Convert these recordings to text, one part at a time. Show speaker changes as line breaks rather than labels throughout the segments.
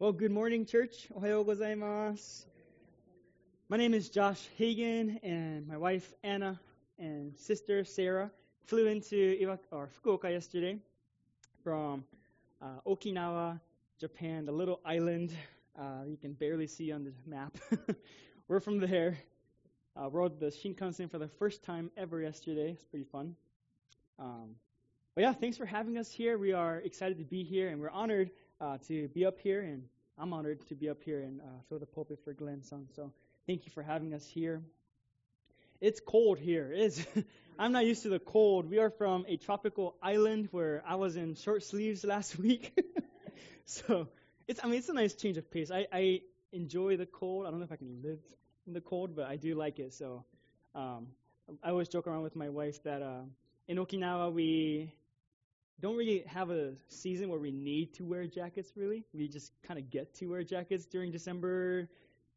Well, good morning, church. Ohayo gozaimasu. My name is Josh Hagan, and my wife Anna and sister Sarah flew into or Fukuoka yesterday from uh, Okinawa, Japan, the little island uh, you can barely see on the map. We're from there. Uh, rode the Shinkansen for the first time ever yesterday. It's pretty fun. Um, but yeah, thanks for having us here. We are excited to be here, and we're honored uh, to be up here, and I'm honored to be up here and uh, the pulpit for Glenn. So thank you for having us here. It's cold here. It is. I'm not used to the cold. We are from a tropical island where I was in short sleeves last week. so it's. I mean, it's a nice change of pace. I, I enjoy the cold. I don't know if I can live in the cold, but I do like it. So um, I always joke around with my wife that uh, in Okinawa we don't really have a season where we need to wear jackets really. We just kind of get to wear jackets during December,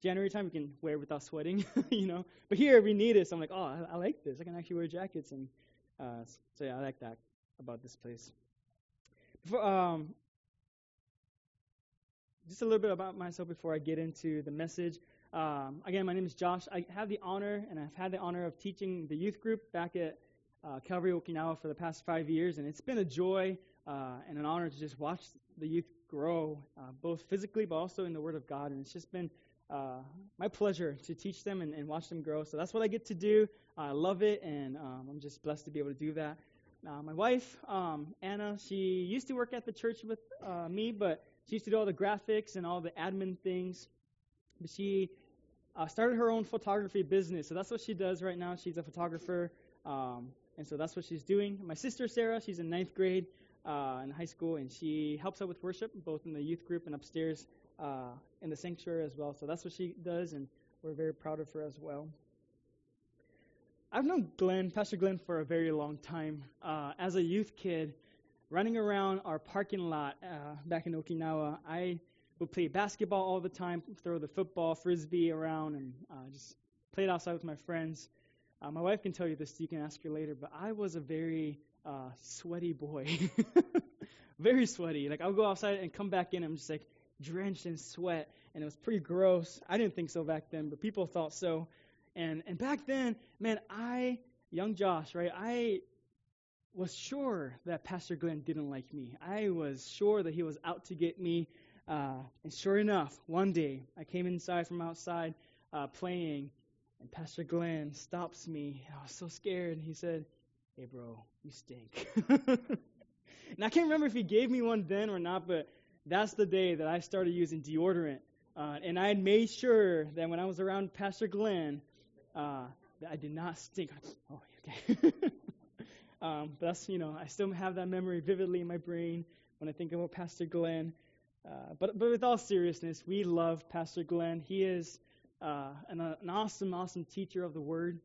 January time. We can wear without sweating, you know. But here we need it. So I'm like, oh, I, I like this. I can actually wear jackets, and uh, so yeah, I like that about this place. Before, um, just a little bit about myself before I get into the message. Um, again, my name is Josh. I have the honor, and I've had the honor of teaching the youth group back at uh, Calvary Okinawa for the past five years, and it's been a joy uh, and an honor to just watch the youth grow, uh, both physically but also in the Word of God. And it's just been uh, my pleasure to teach them and, and, watch them grow. So that's what I get to do. I love it, and um, I'm just blessed to be able to do that. Uh, my wife, um, Anna, she used to work at the church with uh, me, but she used to do all the graphics and all the admin things. But she started her own photography business, so that's what she does right now. She's a photographer. Um, and so that's what she's doing. My sister Sarah, she's in ninth grade uh, in high school, and she helps out with worship, both in the youth group and upstairs uh, in the sanctuary as well. So that's what she does, and we're very proud of her as well. I've known Glenn, Pastor Glenn, for a very long time. Uh, as a youth kid, running around our parking lot uh, back in Okinawa, I would play basketball all the time, throw the football, frisbee around, and uh, just play it outside with my friends. Uh, my wife can tell you this, you can ask her later, but I was a very uh, sweaty boy. very sweaty. Like, I would go outside and come back in, I'm just like drenched in sweat, and it was pretty gross. I didn't think so back then, but people thought so. And, and back then, man, I, young Josh, right, I was sure that Pastor Glenn didn't like me. I was sure that he was out to get me. Uh, and sure enough, one day I came inside from outside uh, playing, and Pastor Glenn stops me. I was so scared. He said, Hey, bro, you stink. and I can't remember if he gave me one then or not, but that's the day that I started using deodorant. Uh, and I had made sure that when I was around Pastor Glenn, uh, that I did not stink. Oh, okay. um, but that's, you know, I still have that memory vividly in my brain when I think about Pastor Glenn. Uh, but, but with all seriousness, we love Pastor Glenn. He is uh, an, an, awesome, awesome teacher of the Word,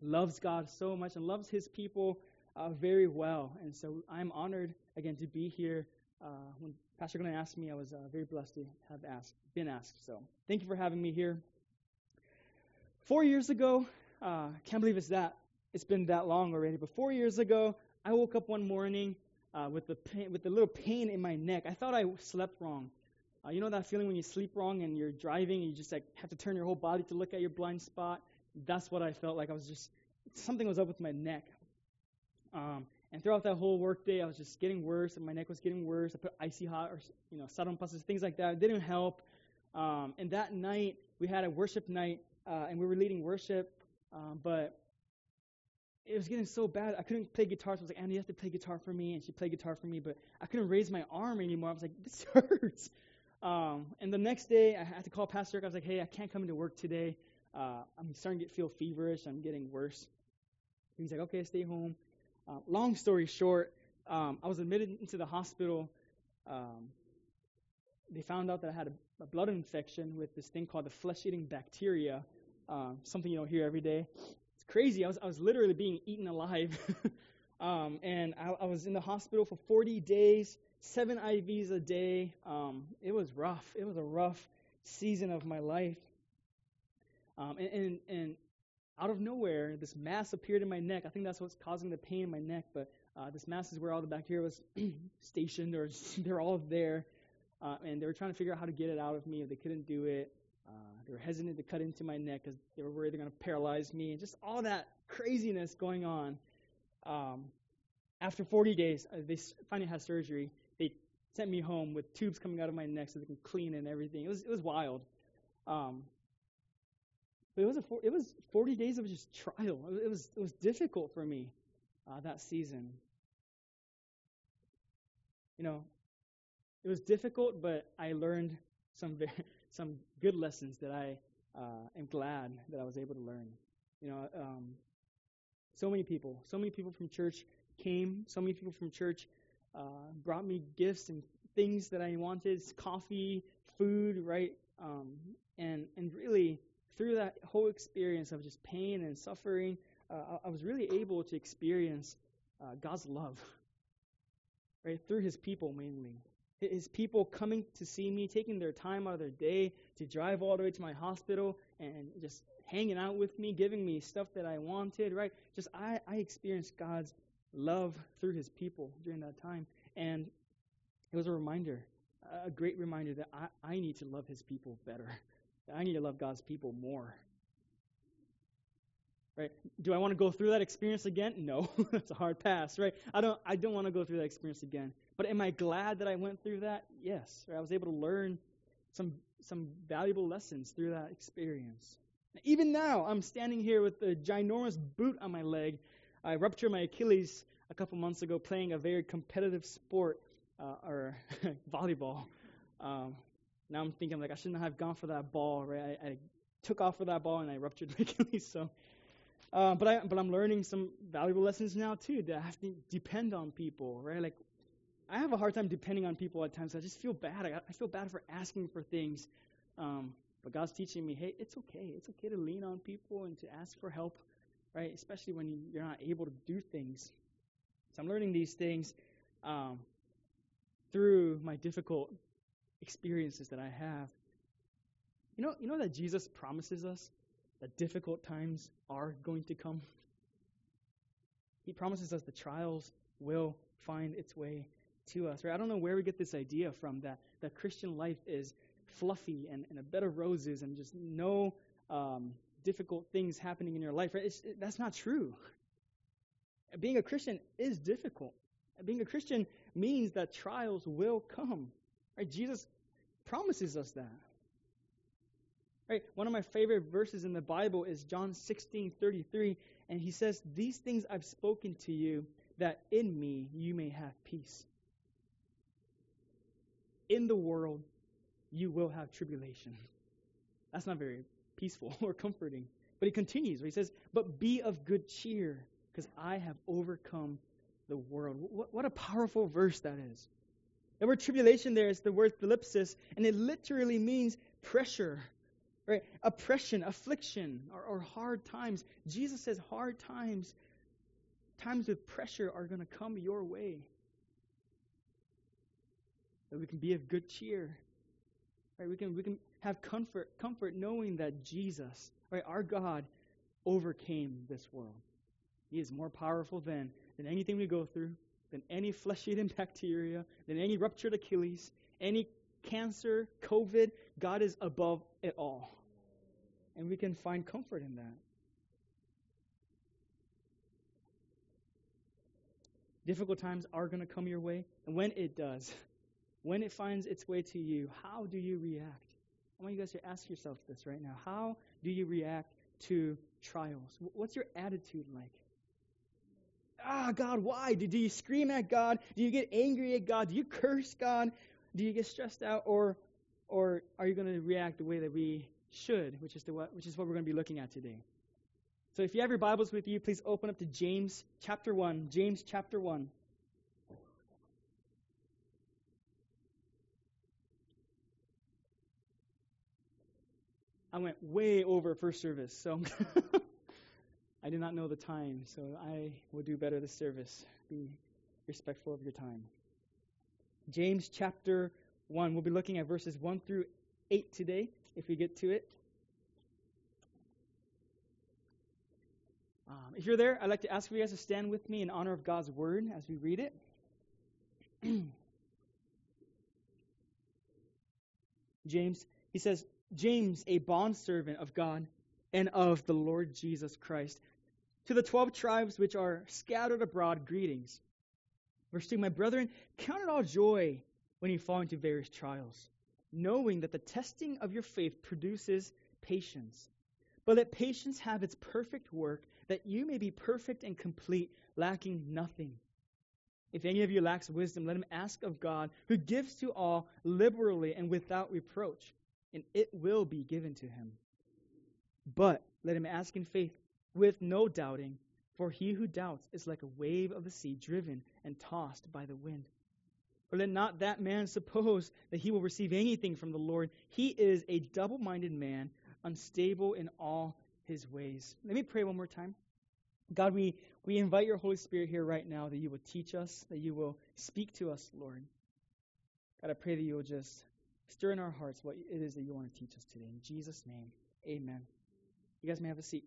loves God so much and loves His people uh, very well. And so I'm honored again to be here. Uh, when Pastor Glenn asked me, I was uh, very blessed to have asked, been asked. So thank you for having me here. Four years ago, uh, can't believe it's that it's been that long already. But four years ago, I woke up one morning uh, with the pain, with the little pain in my neck. I thought I slept wrong. Uh, you know that feeling when you sleep wrong and you're driving and you just like have to turn your whole body to look at your blind spot? That's what I felt like. I was just something was up with my neck. Um, and throughout that whole workday, I was just getting worse, and my neck was getting worse. I put icy hot or you know passes, things like that. It didn't help. Um, and that night, we had a worship night, uh, and we were leading worship, um, but it was getting so bad. I couldn't play guitar. So I was like, Annie, you have to play guitar for me. And she played guitar for me, but I couldn't raise my arm anymore. I was like, this hurts. Um, and the next day, I had to call Pastor. I was like, hey, I can't come into work today. Uh, I'm starting to get, feel feverish. I'm getting worse. He's like, okay, stay home. Uh, long story short, um, I was admitted into the hospital. Um, they found out that I had a, a, blood infection with this thing called the flesh-eating bacteria, um, something you don't hear every day. It's crazy. I was, I was literally being eaten alive. Um, and I, I was in the hospital for 40 days seven IVs a day. Um, it was rough. It was a rough season of my life. Um, and, and, and, out of nowhere, this mass appeared in my neck. I think that's what's causing the pain in my neck. But uh, this mass is where all the bacteria was stationed, or they're all there. uh, and they were trying to figure out how to get it out of me. They couldn't do it, uh, they were hesitant to cut into my neck because they were worried they're going to paralyze me, and just all that craziness going on. Um, after 40 days, uh, they finally had surgery. Sent me home with tubes coming out of my neck so they can clean and everything. It was it was wild. Um, but it was a it was 40 days of just trial. It was it was difficult for me uh, that season. You know, it was difficult, but I learned some very, some good lessons that I uh, am glad that I was able to learn. You know, um, so many people, so many people from church came. So many people from church uh, brought me gifts and things that I wanted, coffee, food, right? Um, and and really through that whole experience of just pain and suffering, uh, I was really able to experience uh, God's love, right? Through His people mainly. His people coming to see me, taking their time out of their day to drive all the way to my hospital and just hanging out with me, giving me stuff that I wanted, right? Just I, I experienced God's love through his people during that time. And it was a reminder, a great reminder that I, I need to love his people better. I need to love God's people more. Right? Do I want to go through that experience again? No. it's a hard pass, right? I don't I don't want to go through that experience again. But am I glad that I went through that? Yes. Right? I was able to learn some some valuable lessons through that experience. Even now, I'm standing here with a ginormous boot on my leg I ruptured my Achilles a couple months ago playing a very competitive sport, uh, or volleyball. Um, now I'm thinking like I shouldn't have gone for that ball, right? I, I took off for that ball and I ruptured my Achilles. So, uh, but I but I'm learning some valuable lessons now too. That I have to depend on people, right? Like I have a hard time depending on people at times. I just feel bad. I, I feel bad for asking for things. Um, but God's teaching me, hey, it's okay. It's okay to lean on people and to ask for help right? Especially when you're not able to do things. So I'm learning these things um, through my difficult experiences that I have. You know, you know that Jesus promises us that difficult times are going to come. He promises us the trials will find its way to us. Right? I don't know where we get this idea from that that Christian life is fluffy and, and a bed of roses and just no um, difficult things happening in your life. Right? It, that's not true. Being a Christian is difficult. Being a Christian means that trials will come. Right? Jesus promises us that. Right? One of my favorite verses in the Bible is John 16:33, and he says, "These things I've spoken to you, that in me you may have peace. In the world you will have tribulation." That's not very peaceful or comforting. But he continues, he says, But be of good cheer, because I have overcome the world. What, what, a powerful verse that is. The word tribulation there is the word thlipsis, and it literally means pressure, right? Oppression, affliction, or, or hard times. Jesus says hard times, times with pressure are going to come your way. That we can be of good cheer. Right? We can we can have comfort comfort knowing that Jesus, right, our God, overcame this world. He is more powerful than than anything we go through, than any flesh-eating bacteria, than any ruptured Achilles, any cancer, COVID. God is above it all. And we can find comfort in that. Difficult times are going to come your way, and when it does, when it finds its way to you, how do you react? I want you guys to ask yourself this right now. How do you react to trials? What's your attitude like? Ah, God, why? Do, do you scream at God? Do you get angry at God? Do you curse God? Do you get stressed out? Or, or are you going to react the way that we should, which is, the what, which is what we're going to be looking at today? So if you have your Bibles with you, please open up to James chapter 1. James chapter 1. I went way over first service, so I did not know the time, so I will do better this service. Be respectful of your time. James chapter 1. We'll be looking at verses 1 through 8 today, if we get to it. Um, if you're there, I'd like to ask for you guys to stand with me in honor of God's word as we read it. James. He says, James, a bondservant of God and of the Lord Jesus Christ. To the twelve tribes which are scattered abroad, greetings. Verse 2 My brethren, count it all joy when you fall into various trials, knowing that the testing of your faith produces patience. But let patience have its perfect work, that you may be perfect and complete, lacking nothing. If any of you lacks wisdom, let him ask of God, who gives to all liberally and without reproach, and it will be given to him. But let him ask in faith, with no doubting, for he who doubts is like a wave of the sea driven and tossed by the wind. For let not that man suppose that he will receive anything from the Lord. He is a double minded man, unstable in all his ways. Let me pray one more time. God, we, we invite your Holy Spirit here right now that you will teach us, that you will speak to us, Lord. God, I pray that you will just stir in our hearts what it is that you want to teach us today. In Jesus' name, amen. You guys may have a seat.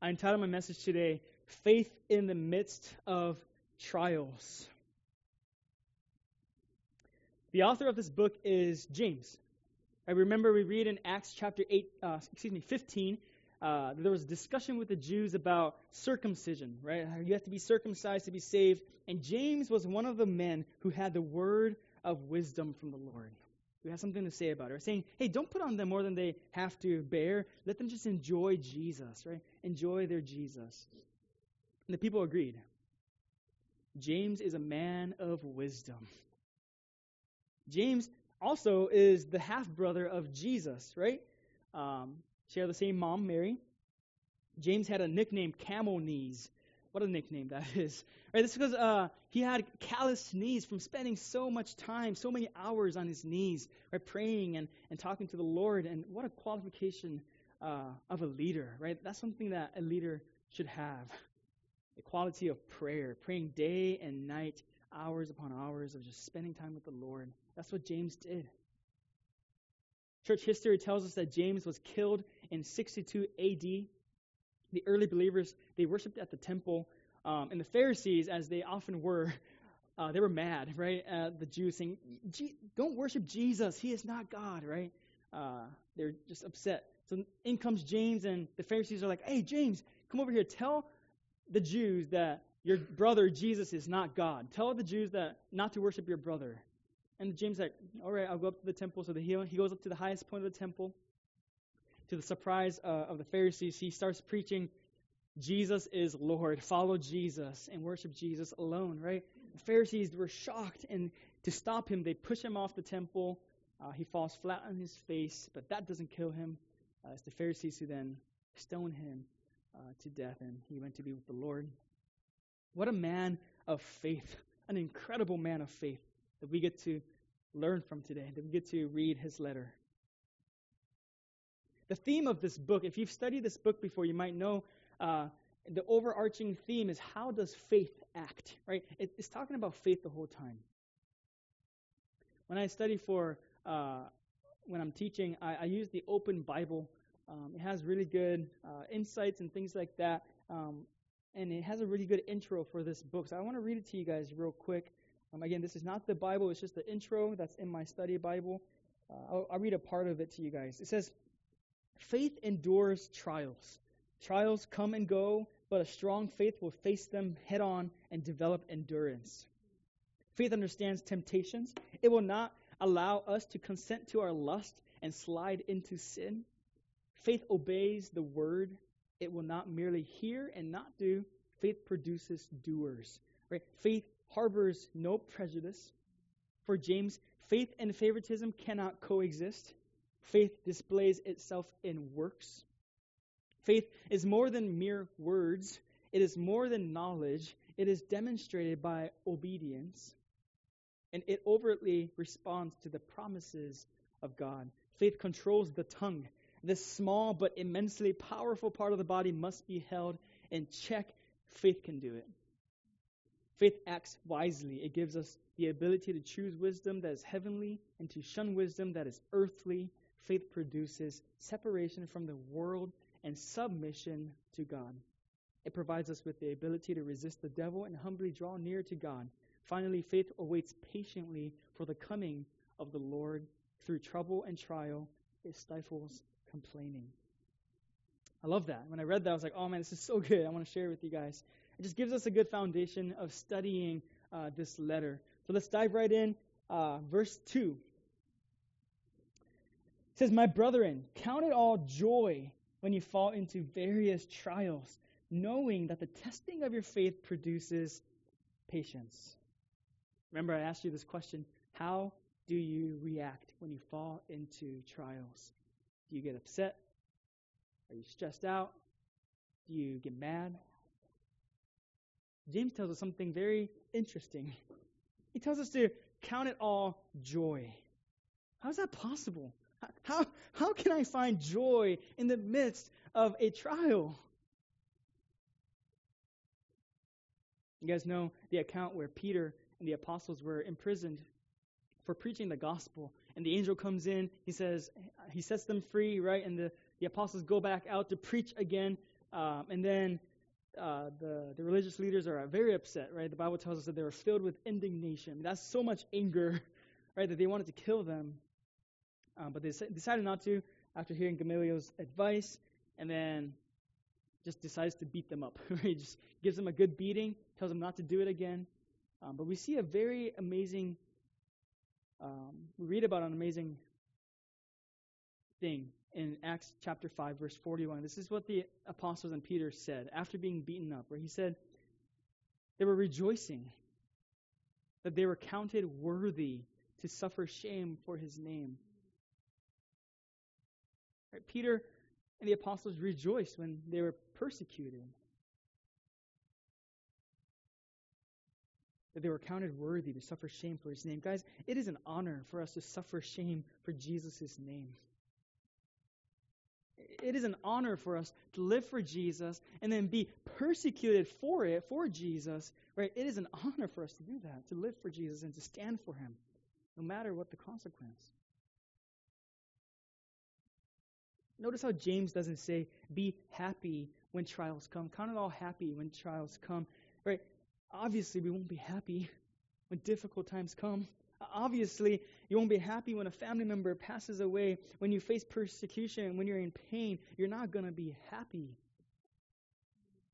I entitled my message today, Faith in the Midst of Trials. The author of this book is James. I remember we read in Acts chapter 8, uh, excuse me, 15, uh, there was discussion with the Jews about circumcision, right? You have to be circumcised to be saved. And James was one of the men who had the word of wisdom from the Lord. We have something to say about it. Saying, hey, don't put on them more than they have to bear. Let them just enjoy Jesus, right? Enjoy their Jesus. And the people agreed. James is a man of wisdom. James also is the half brother of Jesus, right? Um, share the same mom, Mary. James had a nickname, Camel Knees. What a nickname that is. Right? This is because uh, he had calloused knees from spending so much time, so many hours on his knees, right, praying and, and talking to the Lord. And what a qualification uh, of a leader, right? That's something that a leader should have. The quality of prayer, praying day and night, hours upon hours of just spending time with the Lord. That's what James did. Church history tells us that James was killed in 62 AD. The early believers, they worshiped at the temple. Um, and the Pharisees, as they often were, uh, they were mad, right? Uh, the Jews saying, don't worship Jesus. He is not God, right? Uh, they're just upset. So in comes James, and the Pharisees are like, hey, James, come over here. Tell the Jews that your brother Jesus is not God. Tell the Jews that not to worship your brother. And James like, all right, I'll go up to the temple. So the, he, he goes up to the highest point of the temple. To the surprise uh, of the Pharisees, he starts preaching, Jesus is Lord. Follow Jesus and worship Jesus alone, right? The Pharisees were shocked, and to stop him, they push him off the temple. Uh, he falls flat on his face, but that doesn't kill him. Uh, it's the Pharisees who then stone him uh, to death, and he went to be with the Lord. What a man of faith, an incredible man of faith that we get to learn from today, that we get to read his letter. The theme of this book, if you've studied this book before, you might know uh, the overarching theme is how does faith act, right? it's talking about faith the whole time. When I study for, uh, when I'm teaching, I, I, use the Open Bible. Um, it has really good uh, insights and things like that. Um, and it has a really good intro for this book. So I want to read it to you guys real quick. Um, again, this is not the Bible, it's just the intro that's in my study Bible. Uh, I'll, I'll read a part of it to you guys. It says, Faith endures trials. Trials come and go, but a strong faith will face them head on and develop endurance. Faith understands temptations. It will not allow us to consent to our lust and slide into sin. Faith obeys the word. It will not merely hear and not do. Faith produces doers. Right? Faith harbors no prejudice. For James, faith and favoritism cannot coexist. Faith displays itself in works. Faith is more than mere words, it is more than knowledge. It is demonstrated by obedience, and it overtly responds to the promises of God. Faith controls the tongue. This small but immensely powerful part of the body must be held in check. Faith can do it. Faith acts wisely. It gives us the ability to choose wisdom that is heavenly and to shun wisdom that is earthly. Faith produces separation from the world and submission to God. It provides us with the ability to resist the devil and humbly draw near to God. Finally, faith awaits patiently for the coming of the Lord. Through trouble and trial, it stifles complaining. I love that. When I read that, I was like, oh man, this is so good. I want to share it with you guys. It just gives us a good foundation of studying uh, this letter. So let's dive right in. Uh, verse 2 it says, My brethren, count it all joy when you fall into various trials, knowing that the testing of your faith produces patience. Remember, I asked you this question How do you react when you fall into trials? Do you get upset? Are you stressed out? Do you get mad? James tells us something very interesting. He tells us to count it all joy. How is that possible? How, how can I find joy in the midst of a trial? You guys know the account where Peter and the apostles were imprisoned for preaching the gospel. And the angel comes in, he says, he sets them free, right? And the, the apostles go back out to preach again. Um, and then uh, the, the religious leaders are very upset, right? The Bible tells us that they were filled with indignation. That's so much anger, right, that they wanted to kill them. Um, but they decided not to after hearing Gamaliel's advice, and then just decides to beat them up. he just gives them a good beating, tells them not to do it again. Um, but we see a very amazing, um, we read about an amazing thing in Acts chapter 5, verse 41. This is what the apostles and Peter said after being beaten up, where he said, they were rejoicing that they were counted worthy to suffer shame for his name. Right? Peter and the apostles rejoiced when they were persecuted. That they were counted worthy to suffer shame for his name. Guys, it is an honor for us to suffer shame for Jesus' name. It is an honor for us to live for Jesus and then be persecuted for it, for Jesus. Right? It is an honor for us to do that, to live for Jesus and to stand for him, no matter what the consequence. Notice how James doesn't say, be happy when trials come. Count it all happy when trials come. Right? Obviously, we won't be happy when difficult times come. Obviously, you won't be happy when a family member passes away, when you face persecution, when you're in pain. You're not going to be happy.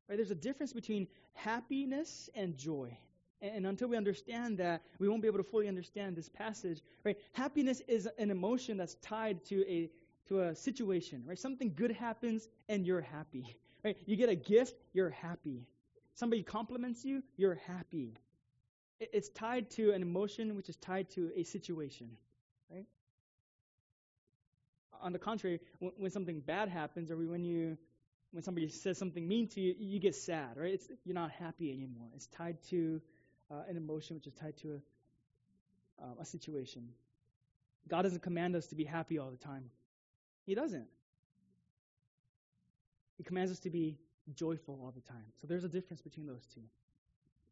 Right? There's a difference between happiness and joy. And until we understand that, we won't be able to fully understand this passage. Right? Happiness is an emotion that's tied to a to a situation, right? Something good happens and you're happy, right? You get a gift, you're happy. Somebody compliments you, you're happy. It's tied to an emotion which is tied to a situation, right? On the contrary, when something bad happens or when you when somebody says something mean to you, you get sad, right? It's, you're not happy anymore. It's tied to uh, an emotion which is tied to a, uh, a situation. God doesn't command us to be happy all the time. He doesn't. He commands us to be joyful all the time. So there's a difference between those two.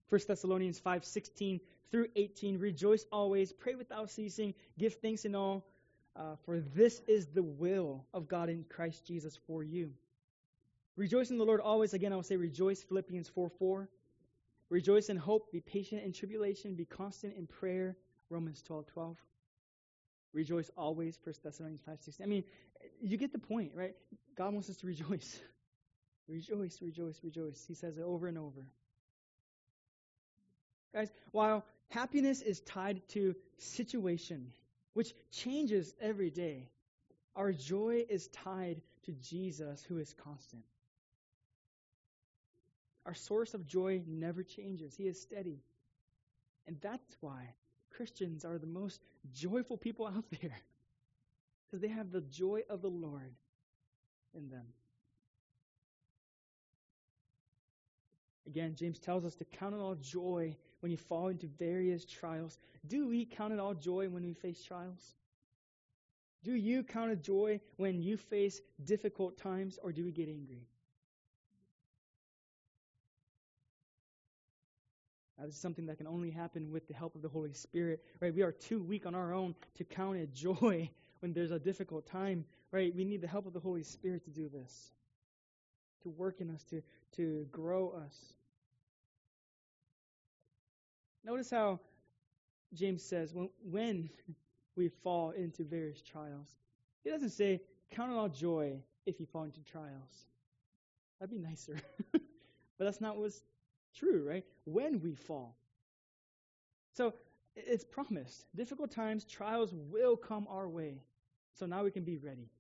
1 Thessalonians 5 16 through 18. Rejoice always, pray without ceasing, give thanks in all, uh, for this is the will of God in Christ Jesus for you. Rejoice in the Lord always. Again, I will say rejoice. Philippians 4 4. Rejoice in hope, be patient in tribulation, be constant in prayer. Romans 12 12. Rejoice always, 1 Thessalonians 5 16. I mean, you get the point, right? God wants us to rejoice. rejoice, rejoice, rejoice. He says it over and over. Guys, while happiness is tied to situation, which changes every day, our joy is tied to Jesus, who is constant. Our source of joy never changes, He is steady. And that's why Christians are the most joyful people out there because they have the joy of the Lord in them. Again, James tells us to count it all joy when you fall into various trials. Do we count it all joy when we face trials? Do you count it joy when you face difficult times, or do we get angry? Uh, this is something that can only happen with the help of the Holy Spirit, right? We are too weak on our own to count it joy when there's a difficult time, right? We need the help of the Holy Spirit to do this, to work in us, to, to grow us. Notice how James says when, when we fall into various trials. He doesn't say, count it all joy if you fall into trials. That'd be nicer. but that's not what's true, right? When we fall. So it's promised. Difficult times, trials will come our way. So now we can be ready.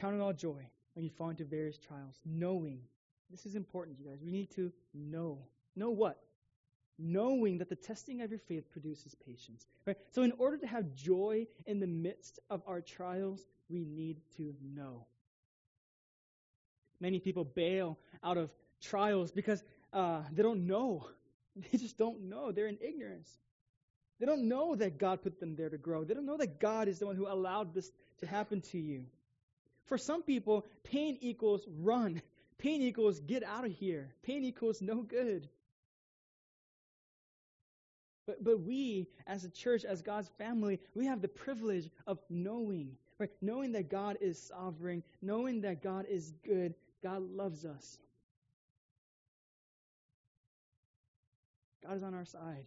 Count it all joy when you fall into various trials, knowing. This is important, you guys. We need to know. Know what? Knowing that the testing of your faith produces patience. Right? So, in order to have joy in the midst of our trials, we need to know. Many people bail out of trials because uh, they don't know. They just don't know. They're in ignorance. They don't know that God put them there to grow. They don't know that God is the one who allowed this to happen to you. For some people, pain equals run. Pain equals get out of here. Pain equals no good. But, but we, as a church, as God's family, we have the privilege of knowing, right? Knowing that God is sovereign, knowing that God is good, God loves us. God is on our side.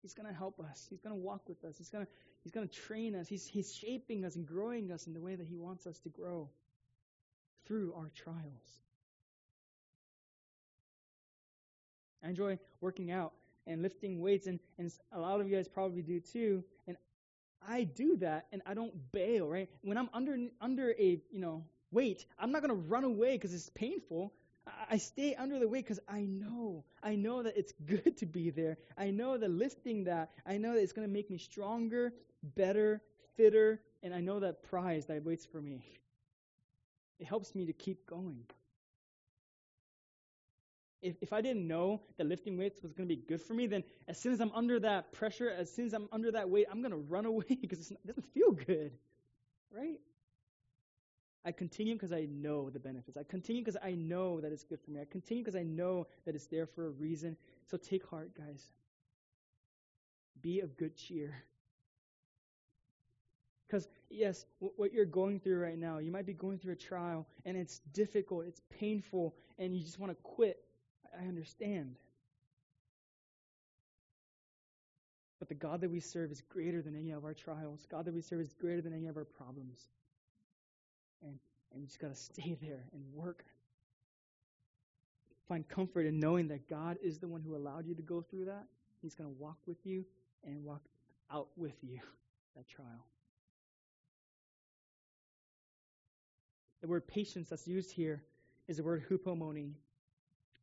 He's going to help us. He's going to walk with us. He's going to He's going to train us. He's, he's shaping us and growing us in the way that He wants us to grow through our trials. I enjoy working out and lifting weights, and, and a lot of you guys probably do too. And I do that, and I don't bail, right? When I'm under under a you know weight, I'm not to run away because it's painful. I stay under the weight because I know. I know that it's good to be there. I know that lifting that, I know that it's to make me stronger, better, fitter, and I know that prize that waits for me. It helps me to keep going. If, if I didn't know that lifting weights was going to be good for me, then as soon as I'm under that pressure, as soon as I'm under that weight, I'm going to run away because it doesn't feel good. Right? I continue because I know the benefits. I continue because I know that it's good for me. I continue because I know that it's there for a reason. So take heart, guys. Be of good cheer. Because, yes, w- what you're going through right now, you might be going through a trial, and it's difficult, it's painful, and you just want to quit. I understand. But the God that we serve is greater than any of our trials. God that we serve is greater than any of our problems and, and you just got to stay there and work. Find comfort in knowing that God is the one who allowed you to go through that. He's going to walk with you and walk out with you that trial. The word patience that's used here is the word hupomone,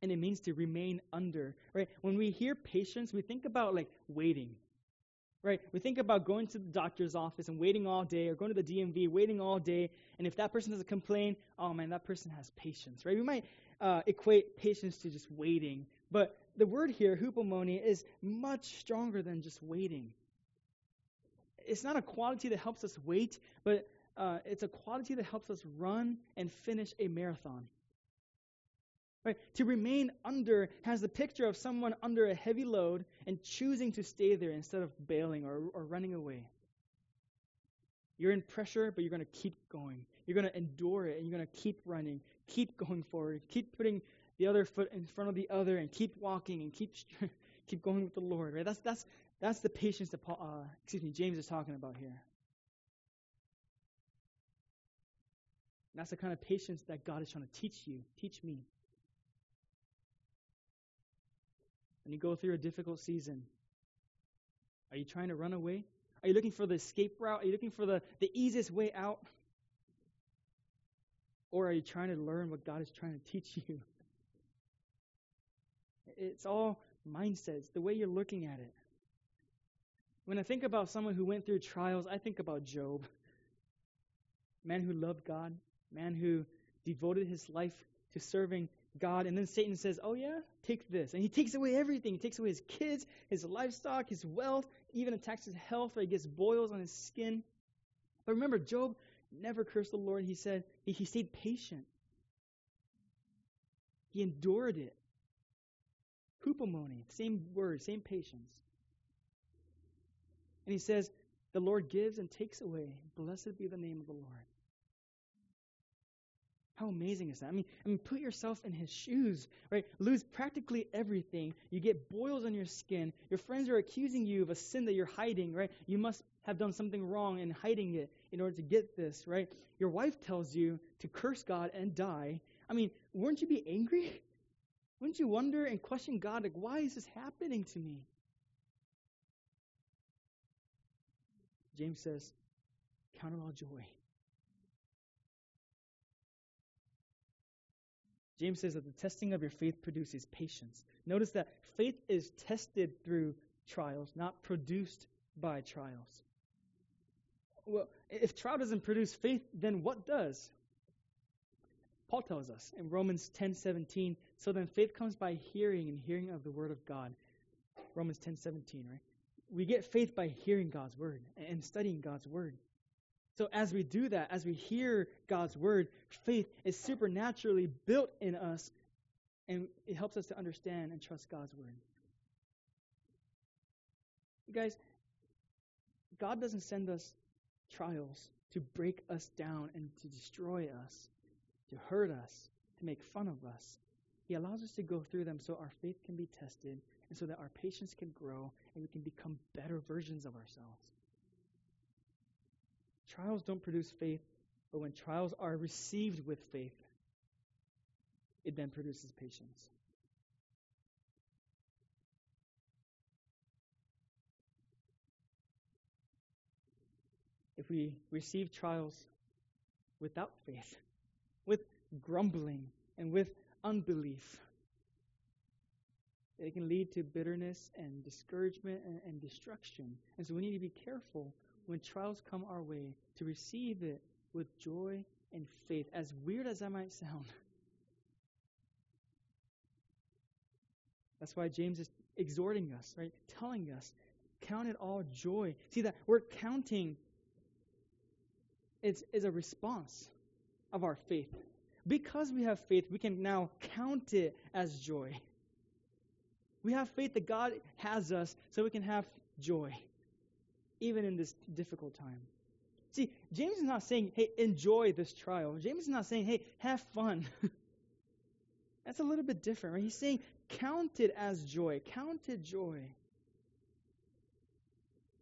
and it means to remain under. Right? When we hear patience, we think about like waiting. Right? We think about going to the doctor's office and waiting all day, or going to the DMV, waiting all day, and if that person doesn't complain, oh man, that person has patience, right? We might uh, equate patience to just waiting, but the word here, hupomone, is much stronger than just waiting. It's not a quality that helps us wait, but uh, it's a quality that helps us run and finish a marathon. Right? To remain under has the picture of someone under a heavy load and choosing to stay there instead of bailing or, or running away. You're in pressure, but you're going to keep going. You're going to endure it, and you're going to keep running, keep going forward, keep putting the other foot in front of the other, and keep walking and keep keep going with the Lord. Right? That's that's that's the patience that Paul, uh, excuse me, James is talking about here. That's the kind of patience that God is trying to teach you, teach me. When you go through a difficult season, are you trying to run away? Are you looking for the escape route? Are you looking for the, the easiest way out? Or are you trying to learn what God is trying to teach you? It's all mindsets, the way you're looking at it. When I think about someone who went through trials, I think about Job. Man who loved God, man who devoted his life to serving God. And then Satan says, Oh, yeah, take this. And he takes away everything. He takes away his kids, his livestock, his wealth, even attacks his health, he gets boils on his skin. But remember, Job never cursed the Lord. He said, he, he stayed patient, he endured it. Hupomone, same word, same patience. And he says, The Lord gives and takes away. Blessed be the name of the Lord. How amazing is that? I mean, I mean, put yourself in his shoes, right? Lose practically everything. You get boils on your skin. Your friends are accusing you of a sin that you're hiding, right? You must have done something wrong in hiding it in order to get this, right? Your wife tells you to curse God and die. I mean, wouldn't you be angry? Wouldn't you wonder and question God, like, why is this happening to me? James says, Count it all joy. James says that the testing of your faith produces patience. Notice that faith is tested through trials, not produced by trials. Well, if trial doesn't produce faith, then what does? Paul tells us in Romans 10:17, so then faith comes by hearing and hearing of the word of God. Romans 10:17, right? We get faith by hearing God's word and studying God's word. So as we do that, as we hear God's word, faith is supernaturally built in us, and it helps us to understand and trust God's word. You guys, God doesn't send us trials to break us down and to destroy us, to hurt us, to make fun of us. He allows us to go through them so our faith can be tested and so that our patience can grow and we can become better versions of ourselves. Trials don't produce faith, but when trials are received with faith, it then produces patience. If we receive trials without faith, with grumbling, and with unbelief, it can lead to bitterness and discouragement and, and destruction. And so we need to be careful when trials come our way to receive it with joy and faith, as weird as that might sound. That's why James is exhorting us, right? Telling us, count it all joy. See that we're counting it's, is a response of our faith. Because we have faith, we can now count it as joy. We have faith that God has us so we can have joy even in this difficult time. See, James is not saying, hey, enjoy this trial. James is not saying, hey, have fun. That's a little bit different, right? He's saying, count it as joy. Count it joy.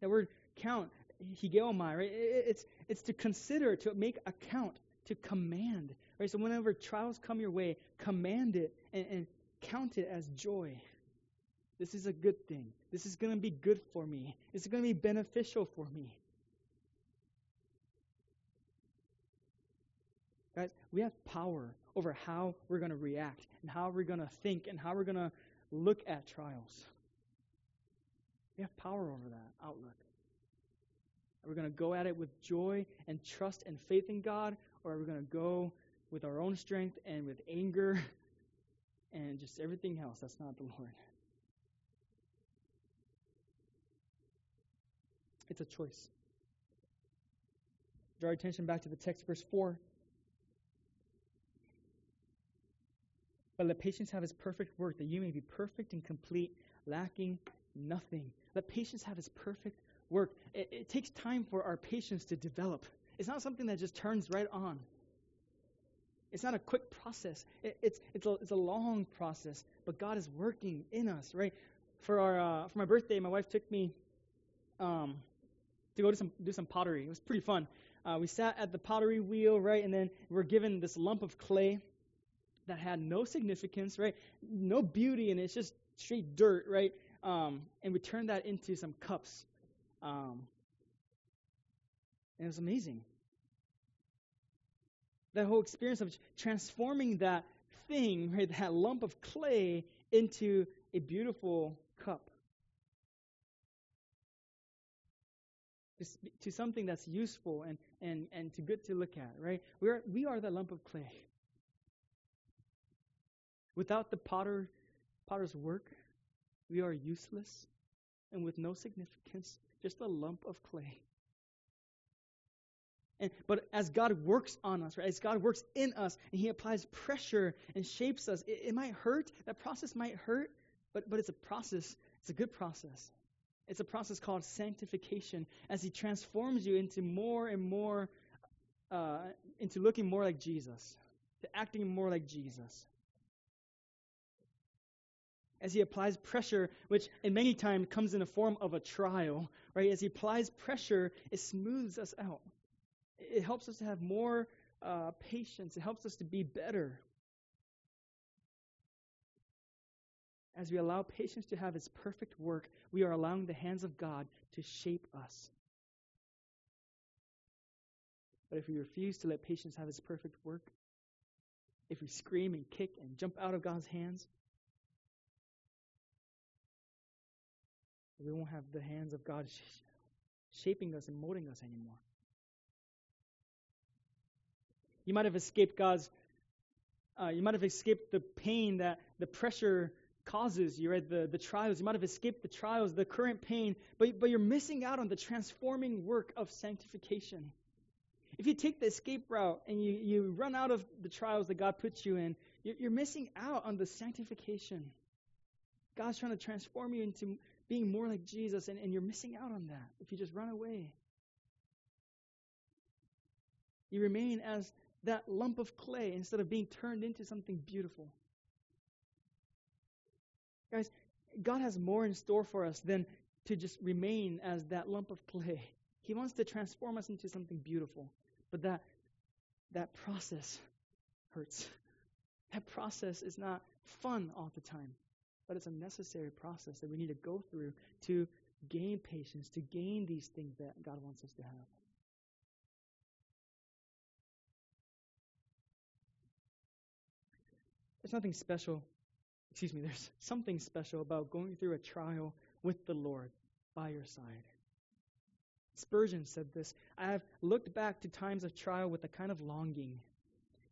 That word count, higeomai, right? It's, it's to consider, to make account, to command, right? So whenever trials come your way, command it and, and count it as joy. This is a good thing. This is going to be good for me. It's going to be beneficial for me. Guys, we have power over how we're going to react and how we're going to think and how we're going to look at trials. We have power over that outlook. Are we going to go at it with joy and trust and faith in God, or are we going to go with our own strength and with anger and just everything else? That's not the Lord. It's a choice. Draw attention back to the text, verse 4. But let patience have its perfect work, that you may be perfect and complete, lacking nothing. Let patience have its perfect work. It, it takes time for our patience to develop. It's not something that just turns right on. It's not a quick process. It, it's, it's, a, it's a long process, but God is working in us, right? For, our, uh, for my birthday, my wife took me um, to go to some do some pottery. It was pretty fun. Uh, we sat at the pottery wheel, right, and then we're given this lump of clay that had no significance, right, no beauty, and it. it's just straight dirt, right. Um, and we turned that into some cups, um, and it was amazing. That whole experience of transforming that thing, right, that lump of clay, into a beautiful to something that's useful and, and, and to good to look at, right? We are, we are the lump of clay. Without the potter, potter's work, we are useless and with no significance, just a lump of clay. And, but as God works on us, right, as God works in us, and He applies pressure and shapes us, it, it might hurt. That process might hurt, but, but it's a process. It's a good process. It's a process called sanctification as He transforms you into more and more, uh, into looking more like Jesus, to acting more like Jesus. As He applies pressure, which in many times comes in the form of a trial, right? As He applies pressure, it smooths us out. It helps us to have more uh, patience. It helps us to be better. As we allow patience to have its perfect work, we are allowing the hands of God to shape us. But if we refuse to let patience have its perfect work, if we scream and kick and jump out of God's hands, we won't have the hands of God shaping us and molding us anymore. You might have escaped God's, uh, you might have escaped the pain that the pressure causes you, right? The, the trials. You might have escaped the trials, the current pain, but, but you're missing out on the transforming work of sanctification. If you take the escape route and you, you run out of the trials that God puts you in, you're, you're missing out on the sanctification. God's trying to transform you into being more like Jesus, and, and you're missing out on that if you just run away. You remain as that lump of clay instead of being turned into something beautiful. Guys, God has more in store for us than to just remain as that lump of clay. He wants to transform us into something beautiful. But that that process hurts. That process is not fun all the time, but it's a necessary process that we need to go through to gain patience, to gain these things that God wants us to have. There's nothing special excuse me, there's something special about going through a trial with the Lord by your side. Spurgeon said this I have looked back to times of trial with a kind of longing,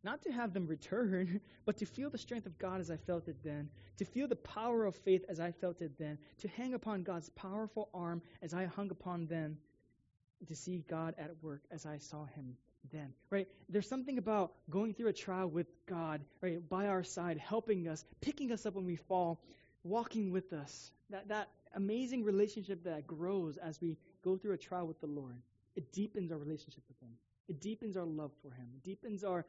not to have them return, but to feel the strength of God as I felt it then, to feel the power of faith as I felt it then, to hang upon God's powerful arm as I hung upon them, to see God at work as I saw him then, right? There's something about going through a trial with God, right, by our side, helping us, picking us up when we fall, walking with us. That that amazing relationship that grows as we go through a trial with the Lord. It deepens our relationship with Him. It deepens our love for Him. It deepens our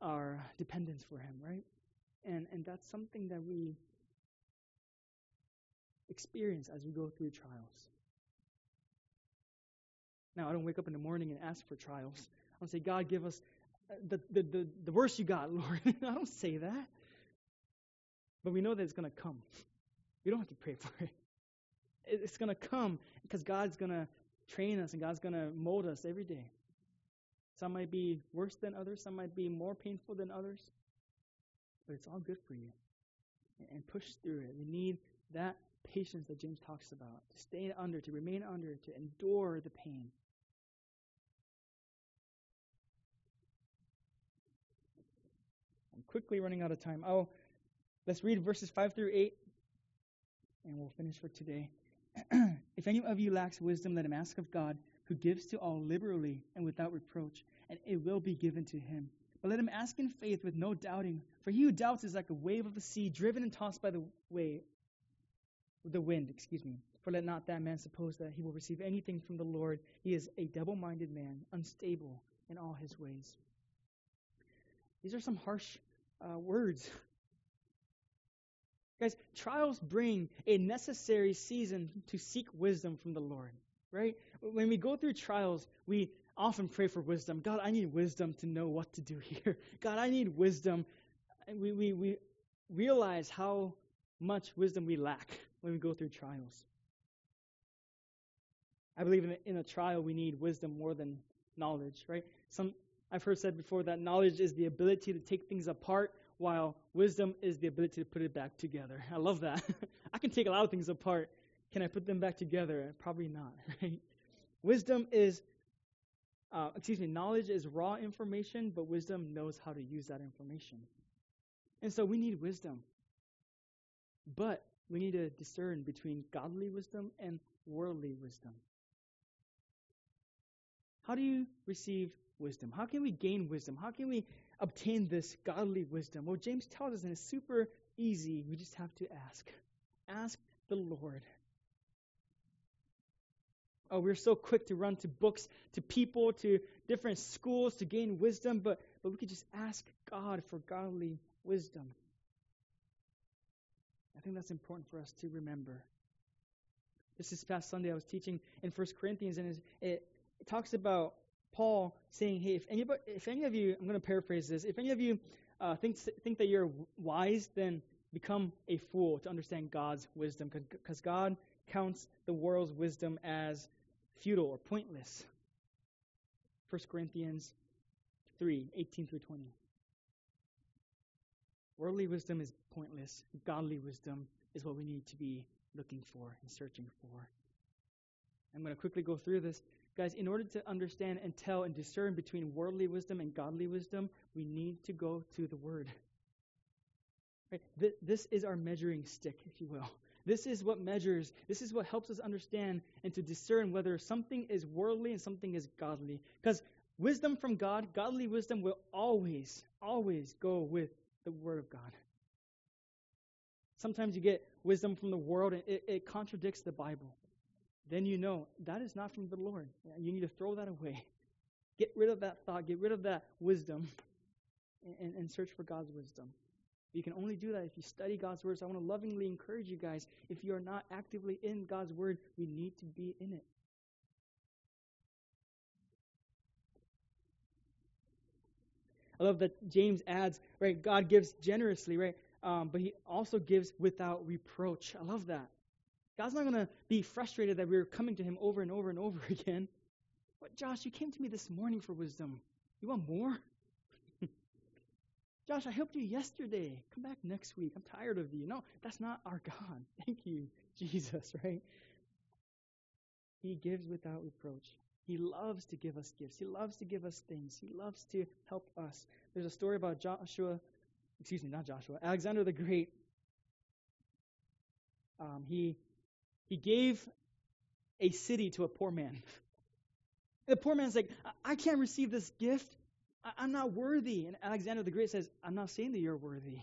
our dependence for Him, right? And and that's something that we experience as we go through trials. Now, I don't wake up in the morning and ask for trials. I don't say, God, give us uh, the, the, the, the worst you got, Lord. I don't say that. But we know that it's going to come. We don't have to pray for it. It's going to come because God's going to train us and God's going to mold us every day. Some might be worse than others, some might be more painful than others, but it's all good for you. And push through it. We need that patience that James talks about to stay under, to remain under, to endure the pain. Quickly running out of time. Oh, let's read verses 5 through 8, and we'll finish for today. if any of you lacks wisdom, let him ask of God, who gives to all liberally and without reproach, and it will be given to him. But let him ask in faith with no doubting, for he who doubts is like a wave of the sea, driven and tossed by the wave, the wind. Excuse me. For let not that man suppose that he will receive anything from the Lord. He is a double-minded man, unstable in all his ways. These are some harsh uh, words. Guys, trials bring a necessary season to seek wisdom from the Lord, right? When we go through trials, we often pray for wisdom. God, I need wisdom to know what to do here. God, I need wisdom. We, we, we realize how much wisdom we lack when we go through trials. I believe in a, in a trial we need wisdom more than knowledge, right? Some I've heard said before that knowledge is the ability to take things apart, while wisdom is the ability to put it back together. I love that. I can take a lot of things apart. Can I put them back together? Probably not, right? Wisdom is, uh, excuse me, knowledge is raw information, but wisdom knows how to use that information. And so we need wisdom. But we need to discern between godly wisdom and worldly wisdom. How do you receive wisdom? How can we gain wisdom? How can we obtain this godly wisdom? Well, James tells us, and it's super easy. We just have to ask. Ask the Lord. Oh, we're so quick to run to books, to people, to different schools to gain wisdom, but, but we could just ask God for godly wisdom. I think that's important for us to remember. This is past Sunday I was teaching in First Corinthians, and it, it talks about Paul saying, "Hey, if anybody, if any of you, I'm going to paraphrase this. If any of you uh, think think that you're wise, then become a fool to understand God's wisdom, because God counts the world's wisdom as futile or pointless." 1 Corinthians 3, 18 through 20. Worldly wisdom is pointless. Godly wisdom is what we need to be looking for and searching for. I'm going to quickly go through this. Guys, in order to understand and tell and discern between worldly wisdom and godly wisdom, we need to go to the Word. Right? This is our measuring stick, if you will. This is what measures, this is what helps us understand and to discern whether something is worldly and something is godly. Because wisdom from God, godly wisdom, will always, always go with the Word of God. Sometimes you get wisdom from the world and it, it contradicts the Bible. Then you know that is not from the Lord. You need to throw that away. Get rid of that thought, get rid of that wisdom, and, and search for God's wisdom. You can only do that if you study God's Word. So I want to lovingly encourage you guys if you are not actively in God's Word, we need to be in it. I love that James adds, right? God gives generously, right? Um, but he also gives without reproach. I love that. God's not going to be frustrated that we're coming to him over and over and over again. But Josh, you came to me this morning for wisdom. You want more? Josh, I helped you yesterday. Come back next week. I'm tired of you. No, that's not our God. Thank you, Jesus, right? He gives without reproach. He loves to give us gifts. He loves to give us things. He loves to help us. There's a story about Joshua, excuse me, not Joshua, Alexander the Great. Um, he he gave a city to a poor man. The poor man's like, I can't receive this gift. I- am not worthy. And Alexander the Great says, I'm not saying that you're worthy.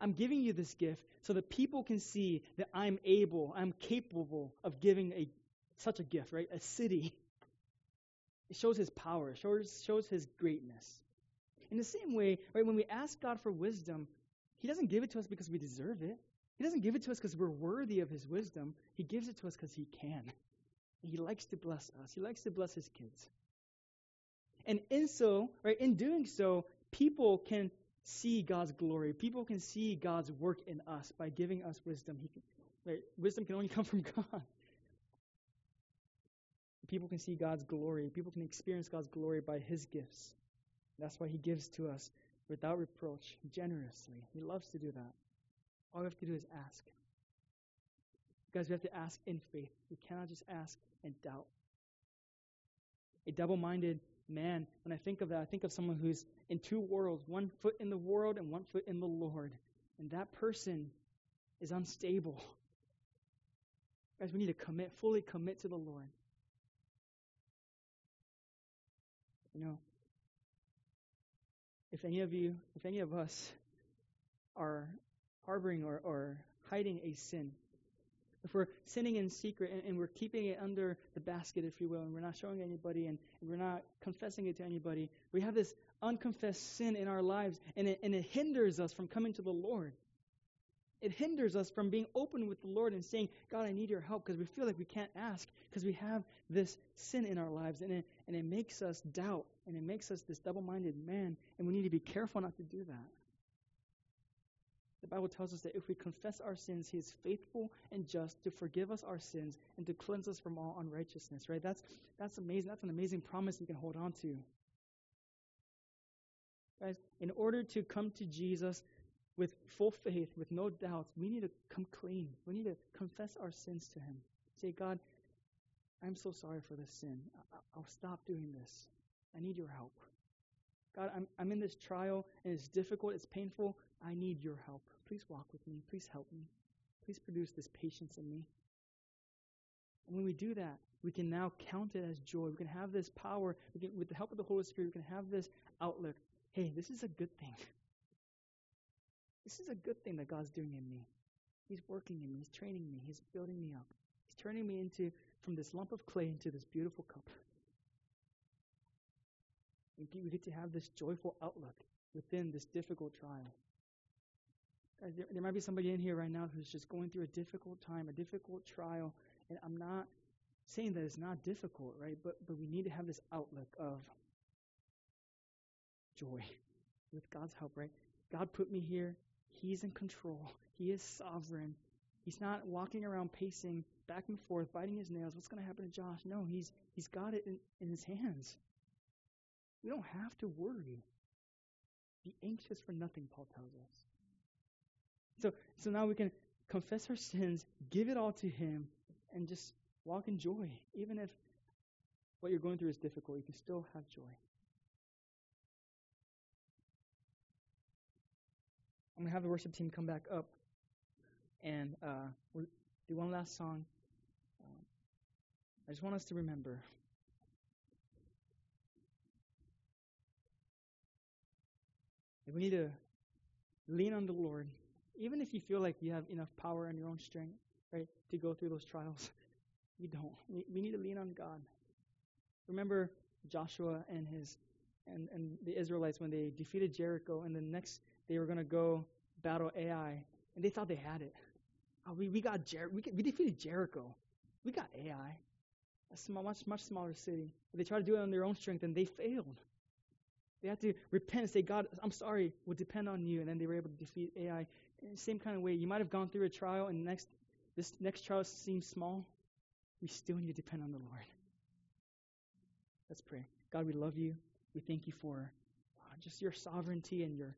I'm giving you this gift so that people can see that I'm able, I'm capable of giving a such a gift, right? A city. It shows his power, it shows, shows his greatness. In the same way, right, when we ask God for wisdom, he doesn't give it to us because we deserve it. He doesn't give it to us because we're worthy of his wisdom. He gives it to us because he can. He likes to bless us. He likes to bless his kids. And in so, right, in doing so, people can see God's glory. People can see God's work in us by giving us wisdom. He can, right, wisdom can only come from God. People can see God's glory. People can experience God's glory by His gifts. That's why He gives to us without reproach, generously. He loves to do that. All we have to do is ask. Guys, we have to ask in faith. We cannot just ask and doubt. A double minded man, when I think of that, I think of someone who's in two worlds one foot in the world and one foot in the Lord. And that person is unstable. Guys, we need to commit, fully commit to the Lord. You know, if any of you, if any of us are harboring or, or hiding a sin, if we're sinning in secret and, and, we're keeping it under the basket, if you will, and we're not showing anybody and, and we're not confessing it to anybody, we have this unconfessed sin in our lives and it, and it hinders us from coming to the Lord. It hinders us from being open with the Lord and saying, God, I need your help because we feel like we can't ask because we have this sin in our lives and it, and it makes us doubt and it makes us this double minded man and we need to be careful not to do that. The Bible tells us that if we confess our sins, He is faithful and just to forgive us our sins and to cleanse us from all unrighteousness, right? That's, that's amazing. That's an amazing promise we can hold on to. Guys, in order to come to Jesus with full faith, with no doubts, we need to come clean. We need to confess our sins to Him. Say, God, I'm so sorry for this sin. I'll stop doing this. I need your help. God, I'm, I'm in this trial and it's difficult, it's painful. I need your help. Please walk with me. Please help me. Please produce this patience in me. And when we do that, we can now count it as joy. We can have this power. We can, with the help of the Holy Spirit, we can have this outlook. Hey, this is a good thing. This is a good thing that God's doing in me. He's working in me. He's training me. He's building me up. He's turning me into from this lump of clay into this beautiful cup. We get to have this joyful outlook within this difficult trial. Guys, there, there might be somebody in here right now who's just going through a difficult time, a difficult trial, and I'm not saying that it's not difficult, right? But but we need to have this outlook of joy with God's help, right? God put me here. He's in control. He is sovereign. He's not walking around pacing back and forth, biting his nails. What's going to happen to Josh? No, he's he's got it in, in his hands. We don't have to worry. Be anxious for nothing, Paul tells us. So so now we can confess our sins, give it all to him, and just walk in joy. Even if what you're going through is difficult, you can still have joy. I'm going to have the worship team come back up and uh, we'll do one last song. Um, I just want us to remember that we need to lean on the Lord, even if you feel like you have enough power and your own strength, right, to go through those trials. You don't. We, need to lean on God. Remember Joshua and his and, and the Israelites when they defeated Jericho, and the next they were going to go battle Ai, and they thought they had it. Oh, we, we got Jer- we, we defeated Jericho. We got Ai, a small, much much smaller city. They tried to do it on their own strength, and they failed. They had to repent and say, God, I'm sorry, we'll depend on you. And then they were able to defeat Ai. Same kind of way, you might have gone through a trial, and next this next trial seems small. We still need to depend on the Lord. Let's pray. God, we love you. We thank you for uh, just your sovereignty and your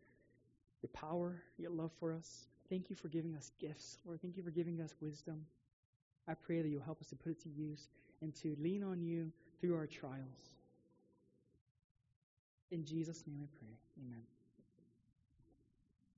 your power, your love for us. Thank you for giving us gifts, Lord. Thank you for giving us wisdom. I pray that you'll help us to put it to use and to lean on you through our trials. In Jesus' name I pray. Amen.